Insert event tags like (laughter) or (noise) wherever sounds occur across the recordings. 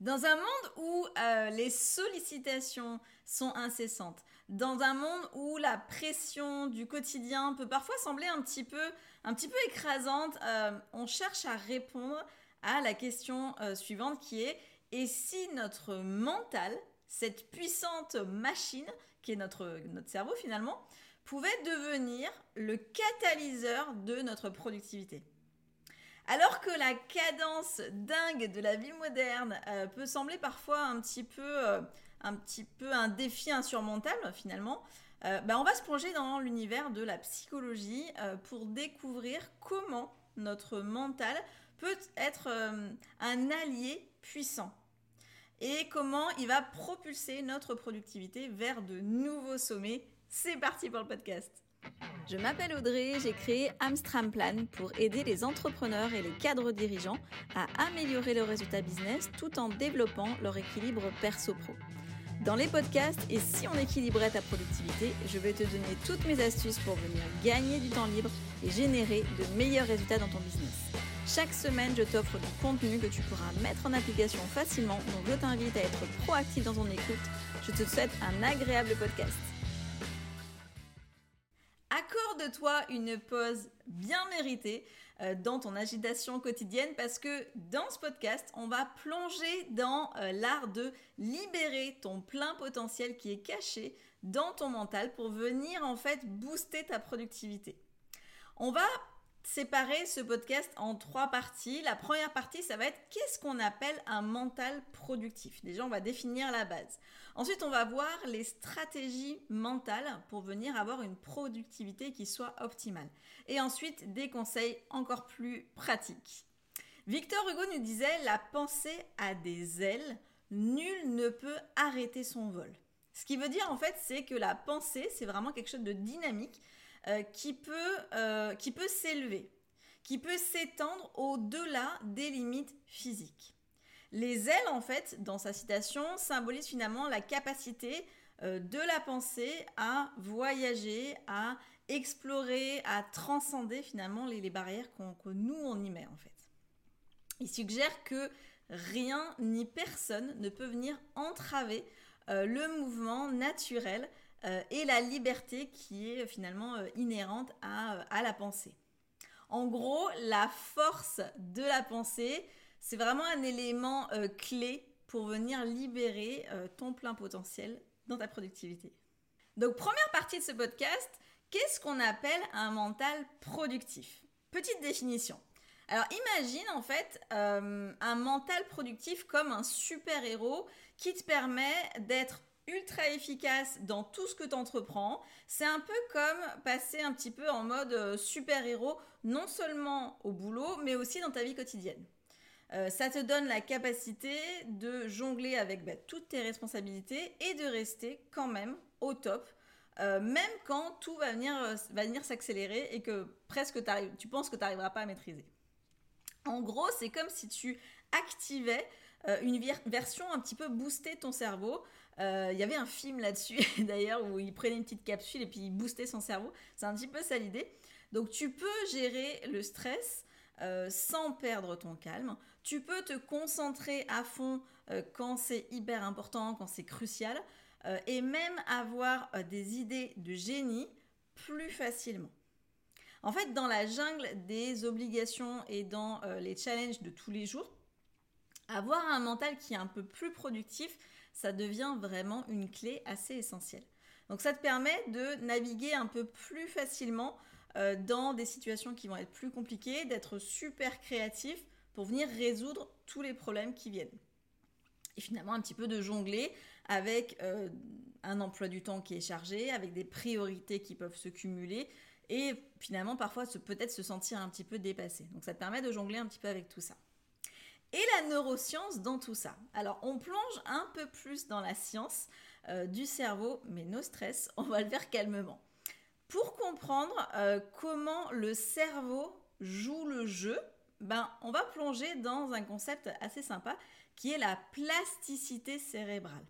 Dans un monde où euh, les sollicitations sont incessantes, dans un monde où la pression du quotidien peut parfois sembler un petit peu, écrasante, euh, on cherche à répondre à la question euh, suivante qui est et si notre mental, cette puissante machine qui est notre, notre cerveau finalement, pouvait devenir le catalyseur de notre productivité? Alors que la cadence dingue de la vie moderne euh, peut sembler parfois un petit peu, euh, un, petit peu un défi insurmontable finalement, euh, bah, on va se plonger dans l'univers de la psychologie pour découvrir comment notre mental peut être un allié puissant et comment il va propulser notre productivité vers de nouveaux sommets. C'est parti pour le podcast. Je m'appelle Audrey, j'ai créé Amstram Plan pour aider les entrepreneurs et les cadres dirigeants à améliorer leurs résultats business tout en développant leur équilibre perso-pro. Dans les podcasts et si on équilibrait ta productivité, je vais te donner toutes mes astuces pour venir gagner du temps libre et générer de meilleurs résultats dans ton business. Chaque semaine, je t'offre du contenu que tu pourras mettre en application facilement, donc je t'invite à être proactif dans ton écoute. Je te souhaite un agréable podcast accorde-toi une pause bien méritée euh, dans ton agitation quotidienne parce que dans ce podcast, on va plonger dans euh, l'art de libérer ton plein potentiel qui est caché dans ton mental pour venir en fait booster ta productivité. On va séparer ce podcast en trois parties. La première partie, ça va être qu'est-ce qu'on appelle un mental productif? Déjà, on va définir la base. Ensuite, on va voir les stratégies mentales pour venir avoir une productivité qui soit optimale. Et ensuite, des conseils encore plus pratiques. Victor Hugo nous disait la pensée a des ailes, nul ne peut arrêter son vol. Ce qui veut dire en fait, c'est que la pensée, c'est vraiment quelque chose de dynamique euh, qui peut, euh, peut s'élever, qui peut s'étendre au-delà des limites physiques. Les ailes, en fait, dans sa citation, symbolisent finalement la capacité euh, de la pensée à voyager, à explorer, à transcender finalement les, barrières que nous, on y met, en fait. Il suggère que rien ni personne ne peut venir entraver le mouvement naturel euh, et la liberté qui est finalement euh, inhérente euh, à, la pensée. En gros, la force de la pensée, c'est vraiment un élément clé pour venir libérer ton plein potentiel dans ta productivité. Donc première partie de ce podcast, qu'est-ce qu'on appelle un mental productif? Petite définition. Alors imagine en fait un mental productif comme un super-héros qui te permet d'être ultra efficace dans tout ce que tu entreprends. C'est un peu comme passer un petit peu en mode euh, super-héros, non seulement au boulot, mais aussi dans ta vie quotidienne. Euh, ça te donne la capacité de jongler avec bah, toutes tes responsabilités et de rester quand même au top, euh, même quand tout va venir, va venir s'accélérer et que presque tu penses que tu n'arriveras pas à maîtriser. En gros, c'est comme si tu activais une version un petit peu boostée de ton cerveau il euh, y avait un film là-dessus, (laughs) d'ailleurs, où il prenait une petite capsule et puis il boostait son cerveau. C'est un petit peu ça l'idée. Donc tu peux gérer le stress euh, sans perdre ton calme. Tu peux te concentrer à fond euh, quand c'est hyper important, quand c'est crucial, et même avoir des idées de génie plus facilement. En fait, dans la jungle des obligations et dans les challenges de tous les jours, avoir un mental qui est un peu plus productif, ça devient vraiment une clé assez essentielle. Donc ça te permet de naviguer un peu plus facilement euh, dans des situations qui vont être plus compliquées, d'être super créatif pour venir résoudre tous les problèmes qui viennent. Et finalement un petit peu de jongler avec euh, un emploi du temps qui est chargé, avec des priorités qui peuvent se cumuler et finalement parfois peut-être se sentir un petit peu dépassé. Donc ça te permet de jongler un petit peu avec tout ça et la neuroscience dans tout ça. Alors on plonge un peu plus dans la science euh, du cerveau, mais no stress, (laughs) on va le faire calmement. Pour comprendre euh, comment le cerveau joue le jeu, ben, on va plonger dans un concept assez sympa qui est la plasticité cérébrale.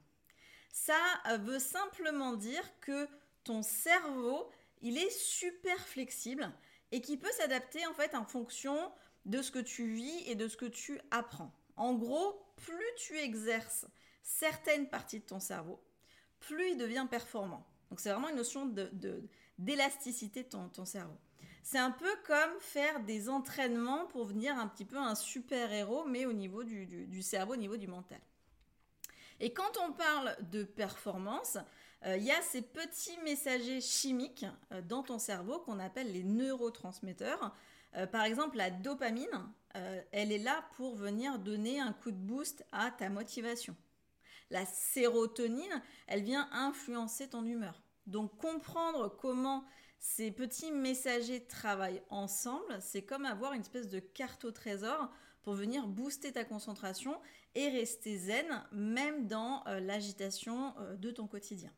Ça euh, veut simplement dire que ton cerveau, il est super flexible et qui peut s'adapter en fait en fonction de ce que tu vis et de ce que tu apprends. En gros, plus tu exerces certaines parties de ton cerveau, plus il devient performant. Donc c'est vraiment une notion d'élasticité de, ton, cerveau. C'est un peu comme faire des entraînements pour venir un petit peu un super-héros, mais au niveau du, cerveau, au niveau du mental. Et quand on parle de performance, euh, il y a ces petits messagers chimiques euh, dans ton cerveau qu'on appelle les neurotransmetteurs. Euh, par exemple, la dopamine, elle est là pour venir donner un coup de boost à ta motivation. La sérotonine, elle vient influencer ton humeur. Donc comprendre comment ces petits messagers travaillent ensemble, c'est comme avoir une espèce de carte au trésor pour venir booster ta concentration et rester zen, même dans euh, l'agitation euh, de ton quotidien.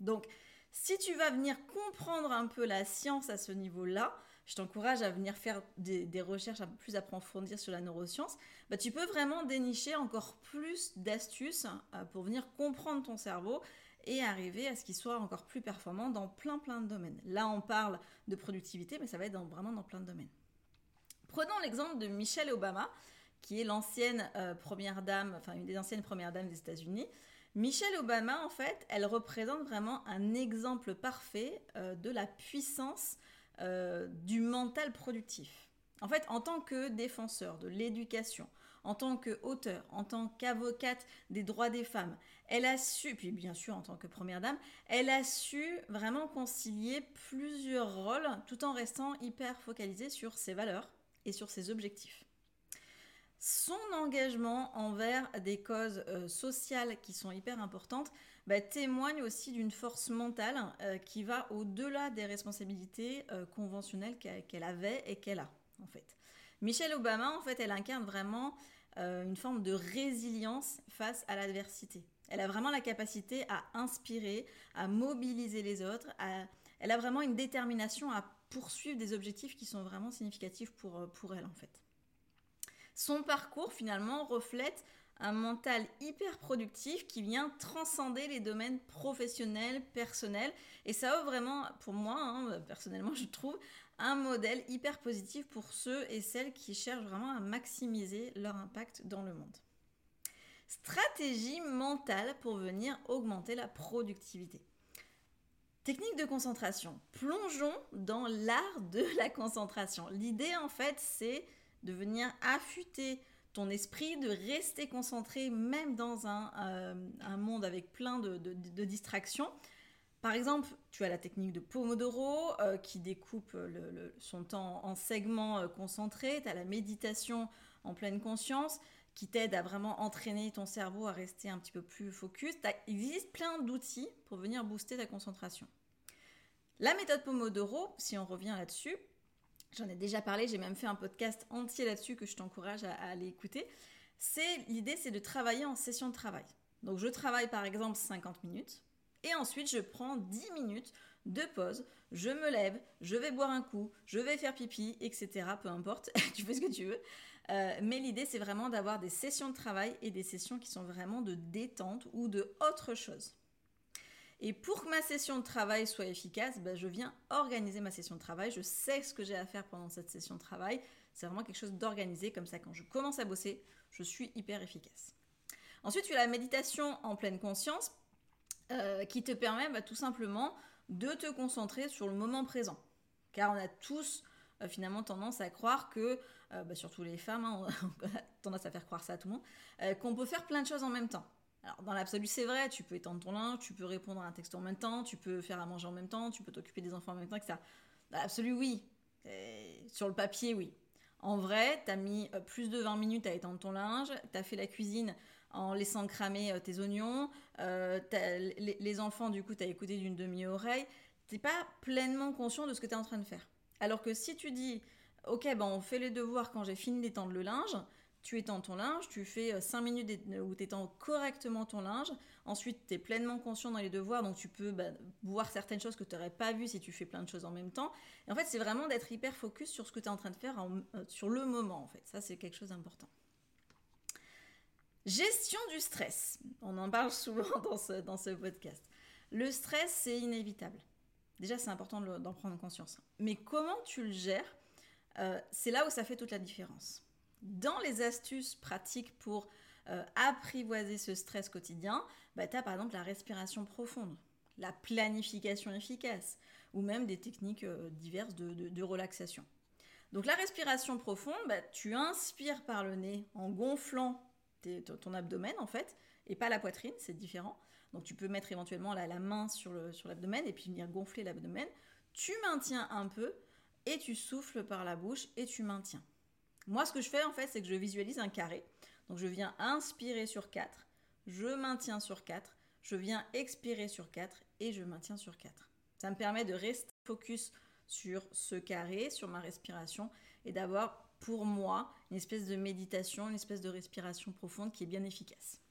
Donc, si tu vas venir comprendre un peu la science à ce niveau-là, je t'encourage à venir faire des, recherches un peu plus approfondir sur la neuroscience, bah, tu peux vraiment dénicher encore plus d'astuces euh, pour venir comprendre ton cerveau et arriver à ce qu'il soit encore plus performant dans plein plein de domaines. Là, on parle de productivité, mais ça va être vraiment dans plein de domaines. Prenons l'exemple de Michelle Obama, qui est l'ancienne euh, première dame, enfin une des anciennes premières dames des États-Unis. Michelle Obama, en fait, elle représente vraiment un exemple parfait euh, de la puissance euh, du mental productif. En fait, en tant que défenseur de l'éducation, en tant qu'auteur, en tant qu'avocate des droits des femmes, elle a su, puis bien sûr en tant que première dame, elle a su vraiment concilier plusieurs rôles tout en restant hyper focalisée sur ses valeurs et sur ses objectifs. Son engagement envers des causes euh, sociales qui sont hyper importantes bah, témoigne aussi d'une force mentale euh, qui va au-delà des responsabilités euh, conventionnelles qu'elle avait et qu'elle a, en fait. Michelle Obama, en fait, elle incarne vraiment euh, une forme de résilience face à l'adversité. Elle a vraiment la capacité à inspirer, à mobiliser les autres, elle a vraiment une détermination à poursuivre des objectifs qui sont vraiment significatifs pour, pour elle, en fait. Son parcours, finalement, reflète un mental hyper productif qui vient transcender les domaines professionnels, personnels. Et ça offre vraiment, pour moi, hein, personnellement, je trouve, un modèle hyper positif pour ceux et celles qui cherchent vraiment à maximiser leur impact dans le monde. Stratégie mentale pour venir augmenter la productivité. Technique de concentration. Plongeons dans l'art de la concentration. L'idée, en fait, c'est de venir affûter ton esprit, de rester concentré même dans un, euh, monde avec plein de, distractions. Par exemple, tu as la technique de Pomodoro euh, qui découpe son temps en segments euh, concentrés. Tu as la méditation en pleine conscience qui t'aide à vraiment entraîner ton cerveau à rester un petit peu plus focus. il existe plein d'outils pour venir booster ta concentration. La méthode Pomodoro, si on revient là-dessus, J'en ai déjà parlé, j'ai même fait un podcast entier là-dessus que je t'encourage à, aller écouter. C'est l'idée, c'est de travailler en session de travail. Donc je travaille par exemple 50 minutes et ensuite je prends 10 minutes de pause, je me lève, je vais boire un coup, je vais faire pipi, etc. Peu importe, (laughs) tu fais ce que tu veux. Euh, mais l'idée c'est vraiment d'avoir des sessions de travail et des sessions qui sont vraiment de détente ou de autre chose. Et pour que ma session de travail soit efficace, ben, je viens organiser ma session de travail. Je sais ce que j'ai à faire pendant cette session de travail. C'est vraiment quelque chose d'organisé. Comme ça, quand je commence à bosser, je suis hyper efficace. Ensuite, tu as la méditation en pleine conscience euh, qui te permet bah, tout simplement de te concentrer sur le moment présent. Car on a tous euh, finalement tendance à croire que, euh, bah, surtout les femmes, hein, (laughs) on a tendance à faire croire ça à tout le monde, qu'on peut faire plein de choses en même temps. Alors, dans l'absolu, c'est vrai, tu peux étendre ton linge, tu peux répondre à un texte en même temps, tu peux faire à manger en même temps, tu peux t'occuper des enfants en même temps, etc. Dans l'absolu, oui. sur le papier, oui. En vrai, tu as mis euh, plus de 20 minutes à étendre ton linge, tu as fait la cuisine en laissant cramer euh, tes oignons, euh, les, enfants, du coup, tu as écouté d'une demi-oreille. Tu pas pleinement conscient de ce que tu es en train de faire. Alors que si tu dis, ok, ben on fait les devoirs quand j'ai fini d'étendre le linge, tu étends ton linge, tu fais 5 euh, minutes où tu étends correctement ton linge. Ensuite, tu es pleinement conscient dans les devoirs, donc tu peux bah, voir certaines choses que tu n'aurais pas vues si tu fais plein de choses en même temps. En fait, c'est vraiment d'être hyper focus sur ce que tu es en train de faire euh, sur le moment, en fait. Ça, c'est quelque chose d'important. Gestion du stress. On en parle (laughs) souvent dans ce, dans ce podcast. Le stress, c'est inévitable. Déjà, c'est important d'en prendre conscience. Mais comment tu le gères, euh, c'est là où ça fait toute la différence. Dans les astuces pratiques pour euh, apprivoiser ce stress quotidien, bah, tu as par exemple la respiration profonde, la planification efficace, ou même des techniques euh, diverses de, relaxation. Donc la respiration profonde, bah, tu inspires par le nez en gonflant ton abdomen en fait, et pas la poitrine, c'est différent. Donc tu peux mettre éventuellement la, la main sur l'abdomen et puis venir gonfler l'abdomen. Tu maintiens un peu et tu souffles par la bouche et tu maintiens. Moi, ce que je fais en fait, c'est que je visualise un carré. Donc je viens inspirer sur 4, je maintiens sur 4, je viens expirer sur 4 et je maintiens sur 4. Ça me permet de rester focus sur ce carré, sur ma respiration et d'avoir pour moi une espèce de méditation, une espèce de respiration profonde qui est bien efficace.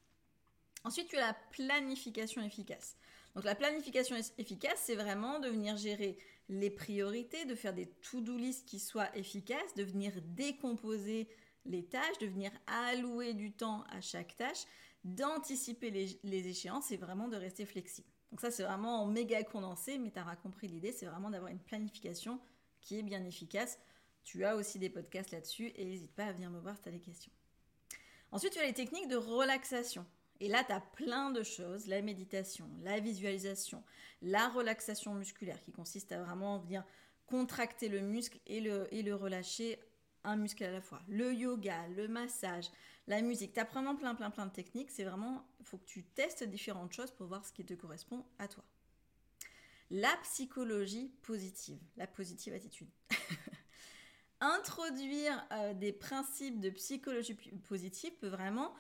Ensuite, tu as la planification efficace. Donc la planification efficace, c'est vraiment de venir gérer les priorités, de faire des to-do list qui soient efficaces, de venir décomposer les tâches, de venir allouer du temps à chaque tâche, d'anticiper les, échéances et vraiment de rester flexible. Donc ça, c'est vraiment en méga condensé, mais tu auras compris l'idée, c'est vraiment d'avoir une planification qui est bien efficace. Tu as aussi des podcasts là-dessus et n'hésite pas à venir me voir si tu as des questions. Ensuite, tu as les techniques de relaxation. Et là, tu as plein de choses, la méditation, la visualisation, la relaxation musculaire qui consiste à vraiment venir contracter le muscle et le, et le relâcher un muscle à la fois. Le yoga, le massage, la musique, tu as vraiment plein, plein, plein de techniques. C'est vraiment, il faut que tu testes différentes choses pour voir ce qui te correspond à toi. La psychologie positive, la positive attitude. (laughs) Introduire euh, des principes de psychologie positive peut vraiment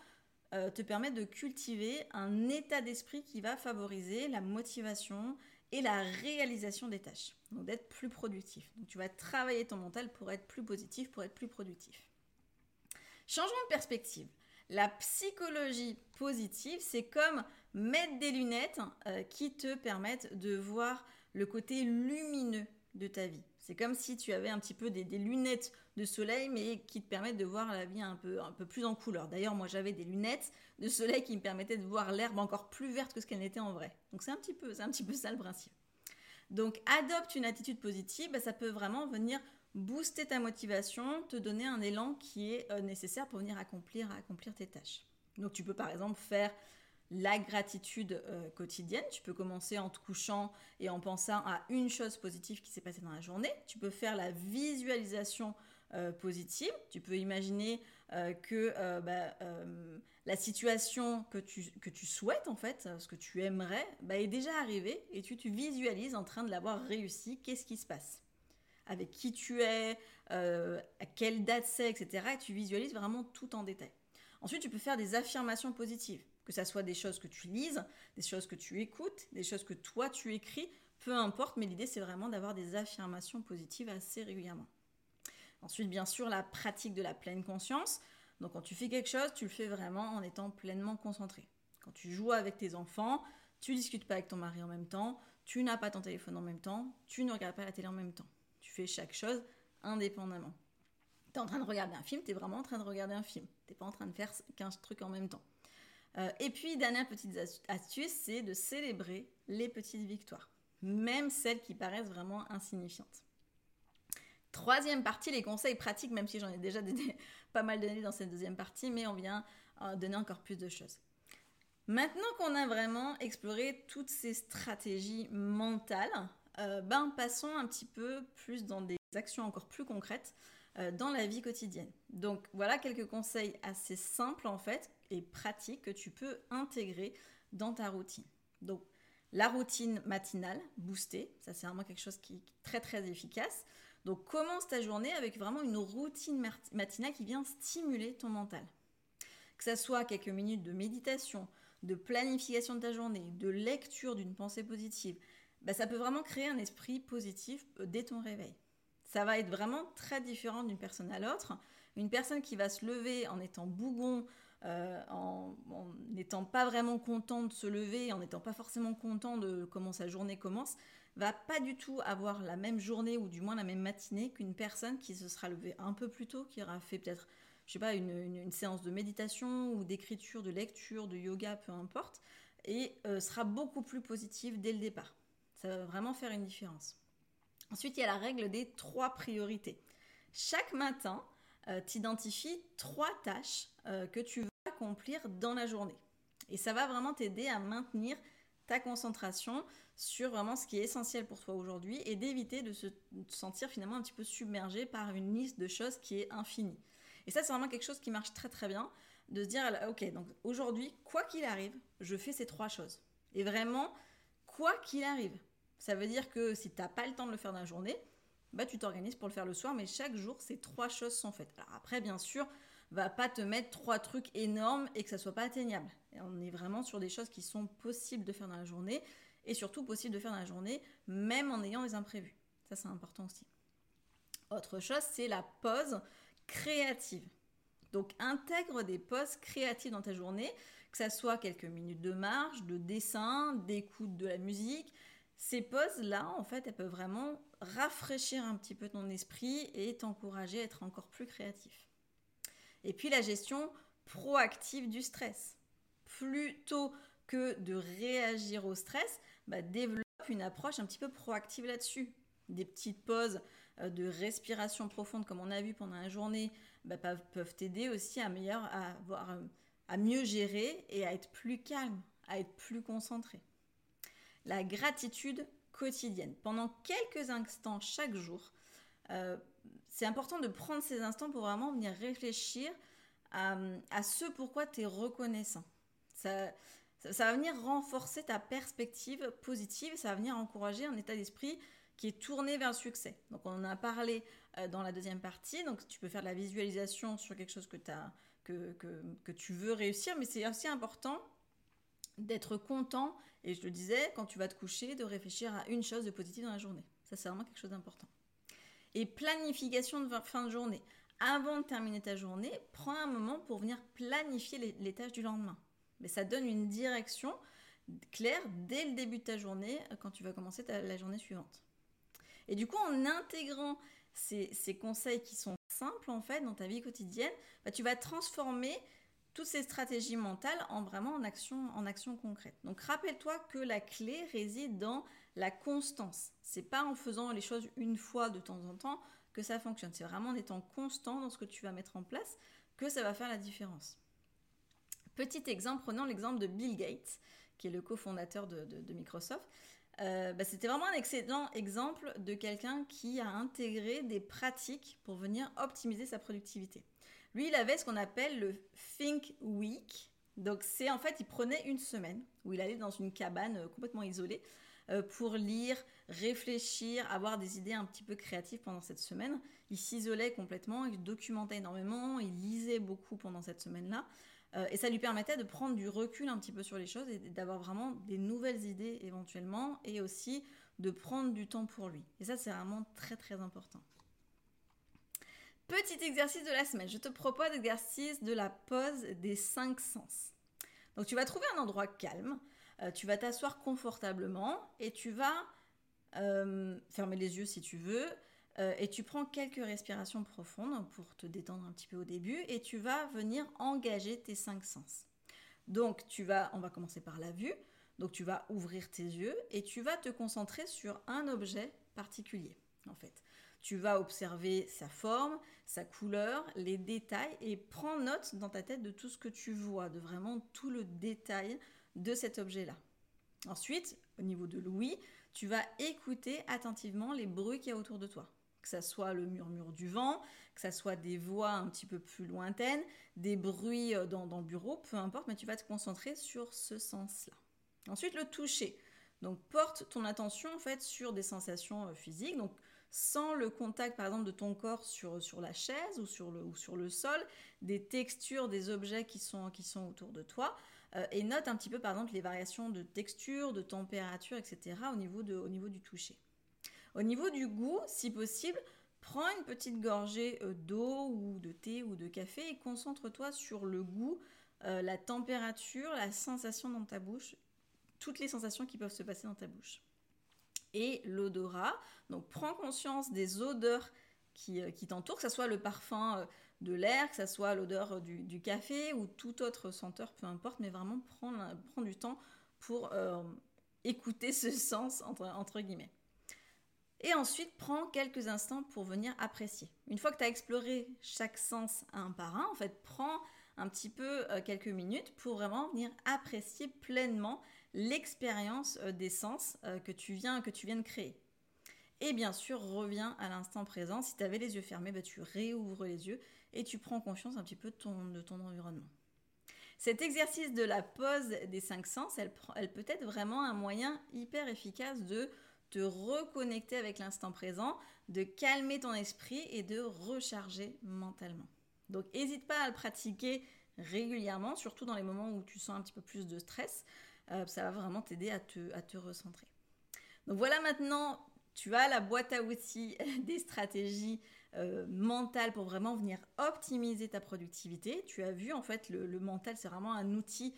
euh, te permettre de cultiver un état d'esprit qui va favoriser la motivation et la réalisation des tâches. Donc d'être plus productif. Donc tu vas travailler ton mental pour être plus positif, pour être plus productif. Changeons de perspective. La psychologie positive, c'est comme mettre des lunettes euh, qui te permettent de voir le côté lumineux de ta vie. C'est comme si tu avais un petit peu des, lunettes de soleil, mais qui te permettent de voir la vie un peu, plus en couleur. D'ailleurs, moi, j'avais des lunettes de soleil qui me permettaient de voir l'herbe encore plus verte que ce qu'elle n'était en vrai. Donc, c'est un petit peu, c'est un peu ça le principe. Donc, adopte une attitude positive, bah, ça peut vraiment venir booster ta motivation, te donner un élan qui est euh, nécessaire pour venir accomplir, accomplir tes tâches. Donc, tu peux par exemple faire la gratitude euh, quotidienne. Tu peux commencer en te couchant et en pensant à une chose positive qui s'est passée dans la journée. Tu peux faire la visualisation euh, positive. Tu peux imaginer euh, que bah, la situation que tu, que tu souhaites, en fait, ce que tu aimerais, bah, est déjà arrivée et tu te visualises en train de l'avoir réussi. Qu'est-ce qui se passe? Avec qui tu es, à quelle date c'est, etc. Et tu visualises vraiment tout en détail. Ensuite, tu peux faire des affirmations positives que ça soit des choses que tu lises, des choses que tu écoutes, des choses que toi tu écris, peu importe, mais l'idée c'est vraiment d'avoir des affirmations positives assez régulièrement. Ensuite, bien sûr, la pratique de la pleine conscience. Donc quand tu fais quelque chose, tu le fais vraiment en étant pleinement concentré. Quand tu joues avec tes enfants, tu discutes pas avec ton mari en même temps, tu n'as pas ton téléphone en même temps, tu ne regardes pas la télé en même temps. Tu fais chaque chose indépendamment. Tu es en train de regarder un film, tu es vraiment en train de regarder un film. Tu pas en train de faire 15 trucs en même temps. Euh, et puis, dernière petite astuce, c'est de célébrer les petites victoires, même celles qui paraissent vraiment insignifiantes. Troisième partie, les conseils pratiques, même si j'en ai déjà (laughs) pas mal donné dans cette deuxième partie, mais on vient euh, donner encore plus de choses. Maintenant qu'on a vraiment exploré toutes ces stratégies mentales, euh, ben passons un petit peu plus dans des actions encore plus concrètes dans la vie quotidienne. Donc voilà quelques conseils assez simples en fait et pratiques que tu peux intégrer dans ta routine. Donc, la routine matinale boostée, ça c'est vraiment quelque chose qui est très très efficace. Donc, commence ta journée avec vraiment une routine matinale qui vient stimuler ton mental. Que ce soit quelques minutes de méditation, de planification de ta journée, de lecture d'une pensée positive, bah, ça peut vraiment créer un esprit positif euh, dès ton réveil. Ça va être vraiment très différent d'une personne à l'autre. Une personne qui va se lever en étant bougon, euh, en n'étant pas vraiment content de se lever, en n'étant pas forcément content de comment sa journée commence, va pas du tout avoir la même journée ou du moins la même matinée qu'une personne qui se sera levée un peu plus tôt, qui aura fait peut-être, je sais pas, une, séance de méditation ou d'écriture, de lecture, de yoga, peu importe, et euh, sera beaucoup plus positive dès le départ. Ça va vraiment faire une différence. Ensuite, il y a la règle des trois priorités. Chaque matin, t'identifies trois tâches que tu veux accomplir dans la journée. Et ça va vraiment t'aider à maintenir ta concentration sur vraiment ce qui est essentiel pour toi aujourd'hui et d'éviter de se sentir finalement un petit peu submergé par une liste de choses qui est infinie. Et ça, c'est vraiment quelque chose qui marche très très bien, de se dire, ok, donc aujourd'hui, quoi qu'il arrive, je fais ces trois choses. Et vraiment, quoi qu'il arrive, ça veut dire que si tu n'as pas le temps de le faire dans la journée, bah, tu t'organises pour le faire le soir, mais chaque jour, ces trois choses sont faites. Après, bien sûr, va pas te mettre trois trucs énormes et que ça soit pas atteignable. on est vraiment sur des choses qui sont possibles de faire dans la journée et surtout possible de faire dans la journée, même en ayant des imprévus. Ça, c'est important aussi. Autre chose, c'est la pause créative. Donc, intègre des pauses créatives dans ta journée, que ça soit quelques minutes de marche, de dessin, d'écoute de la musique. Ces pauses-là, en fait, elles peuvent vraiment rafraîchir un petit peu ton esprit et t'encourager à être encore plus créatif. Et puis, la gestion proactive du stress. Plutôt que de réagir au stress, bah, développe une approche un petit peu proactive là-dessus. Des petites pauses euh, de respiration profonde, comme on a vu pendant la journée, bah, peuvent t'aider aussi à, euh, à mieux gérer et à être plus calme, à être plus concentré. La gratitude quotidienne. Pendant quelques instants chaque jour, euh, c'est important de prendre ces instants pour vraiment venir réfléchir à, ce pourquoi tu es reconnaissant. Ça, va venir renforcer ta perspective positive, ça va venir encourager un état d'esprit qui est tourné vers le succès. Donc on en a parlé euh, dans la deuxième partie, donc tu peux faire de la visualisation sur quelque chose que, tu veux réussir, mais c'est aussi important d'être content, et je le disais, quand tu vas te coucher, de réfléchir à une chose de positive dans la journée. Ça c'est vraiment quelque chose d'important. Et planification de fin de journée. Avant de terminer ta journée, prends un moment pour venir planifier les tâches du lendemain mais ça donne une direction claire dès le début de ta journée euh, quand tu vas commencer la journée suivante. Et du coup, en intégrant ces, conseils qui sont simples en fait dans ta vie quotidienne, bah, tu vas transformer toutes ces stratégies mentales en vraiment en action, en action concrète. Donc rappelle-toi que la clé réside dans la constance. C'est pas en faisant les choses une fois de temps en temps que ça fonctionne. C'est vraiment en étant constant dans ce que tu vas mettre en place que ça va faire la différence. Petit exemple, prenons l'exemple de Bill Gates, qui est le cofondateur de, Microsoft. Euh, bah, c'était vraiment un excellent exemple de quelqu'un qui a intégré des pratiques pour venir optimiser sa productivité. Lui, il avait ce qu'on appelle le Think Week. Donc, c'est en fait, il prenait une semaine où il allait dans une cabane euh, complètement isolée euh, pour lire, réfléchir, avoir des idées un petit peu créatives pendant cette semaine. Il s'isolait complètement, il documentait énormément, il lisait beaucoup pendant cette semaine-là. Euh, et ça lui permettait de prendre du recul un petit peu sur les choses et d'avoir vraiment des nouvelles idées éventuellement et aussi de prendre du temps pour lui. Et ça, c'est vraiment très très important. Petit exercice de la semaine. Je te propose l'exercice de la pause des cinq sens. Donc tu vas trouver un endroit calme, euh, tu vas t'asseoir confortablement et tu vas euh, fermer les yeux si tu veux, euh, et tu prends quelques respirations profondes pour te détendre un petit peu au début et tu vas venir engager tes cinq sens. Donc tu vas, on va commencer par la vue. Donc tu vas ouvrir tes yeux et tu vas te concentrer sur un objet particulier en fait. Tu vas observer sa forme, sa couleur, les détails et prends note dans ta tête de tout ce que tu vois, de vraiment tout le détail de cet objet-là. Ensuite, au niveau de l'ouïe, tu vas écouter attentivement les bruits qu'il y a autour de toi que ça soit le murmure du vent, que ça soit des voix un petit peu plus lointaines, des bruits euh, dans, le bureau, peu importe, mais tu vas te concentrer sur ce sens-là. Ensuite, le toucher. Donc, porte ton attention en fait sur des sensations euh, physiques. Donc, sans le contact par exemple de ton corps sur, sur la chaise ou sur, le, ou sur le sol, des textures des objets qui sont, qui sont autour de toi. Euh, et note un petit peu par exemple les variations de texture, de température, etc. au niveau, de, au niveau du toucher. Au niveau du goût, si possible, prends une petite gorgée euh, d'eau ou de thé ou de café et concentre-toi sur le goût, euh, la température, la sensation dans ta bouche, toutes les sensations qui peuvent se passer dans ta bouche. Et l'odorat, donc prends conscience des odeurs qui, euh, t'entourent, que ce soit le parfum de l'air, que ce soit l'odeur du, café ou toute autre senteur, peu importe, mais vraiment prends, du temps pour écouter ce (laughs) sens entre guillemets. Et ensuite, prends quelques instants pour venir apprécier. Une fois que tu as exploré chaque sens un par un, en fait, prends un petit peu euh, quelques minutes pour vraiment venir apprécier pleinement l'expérience euh, des sens euh, que, tu viens, que tu viens de créer. Et bien sûr, reviens à l'instant présent. Si tu avais les yeux fermés, bah, tu réouvres les yeux et tu prends conscience un petit peu de ton, environnement. Cet exercice de la pause des cinq sens, elle, elle peut être vraiment un moyen hyper efficace de te reconnecter avec l'instant présent, de calmer ton esprit et de recharger mentalement. Donc n'hésite pas à le pratiquer régulièrement, surtout dans les moments où tu sens un petit peu plus de stress. Euh, ça va vraiment t'aider à te, à te recentrer. Donc voilà maintenant, tu as la boîte à outils (laughs) des stratégies euh, mentales pour vraiment venir optimiser ta productivité. Tu as vu en fait le, mental c'est vraiment un outil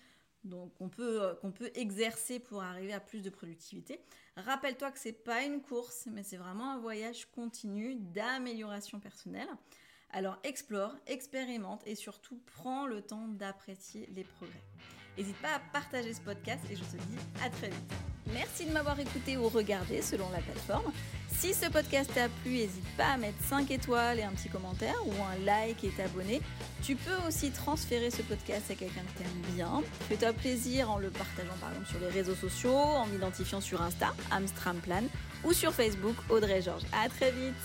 qu'on peut, euh, qu'on peut exercer pour arriver à plus de productivité. Rappelle-toi que c'est pas une course, mais c'est vraiment un voyage continu d'amélioration personnelle. Alors explore, expérimente et surtout prends le temps d'apprécier les progrès. N'hésite pas à partager ce podcast et je te dis à très vite. Merci de m'avoir écouté ou regardé selon la plateforme. Si ce podcast t'a plu, n'hésite pas à mettre 5 étoiles et un petit commentaire ou un like et t'abonner. Tu peux aussi transférer ce podcast à quelqu'un que t'aimes bien. Fais-toi plaisir en le partageant par exemple sur les réseaux sociaux, en m'identifiant sur Insta, Amstramplan, ou sur Facebook, Audrey Georges. À très vite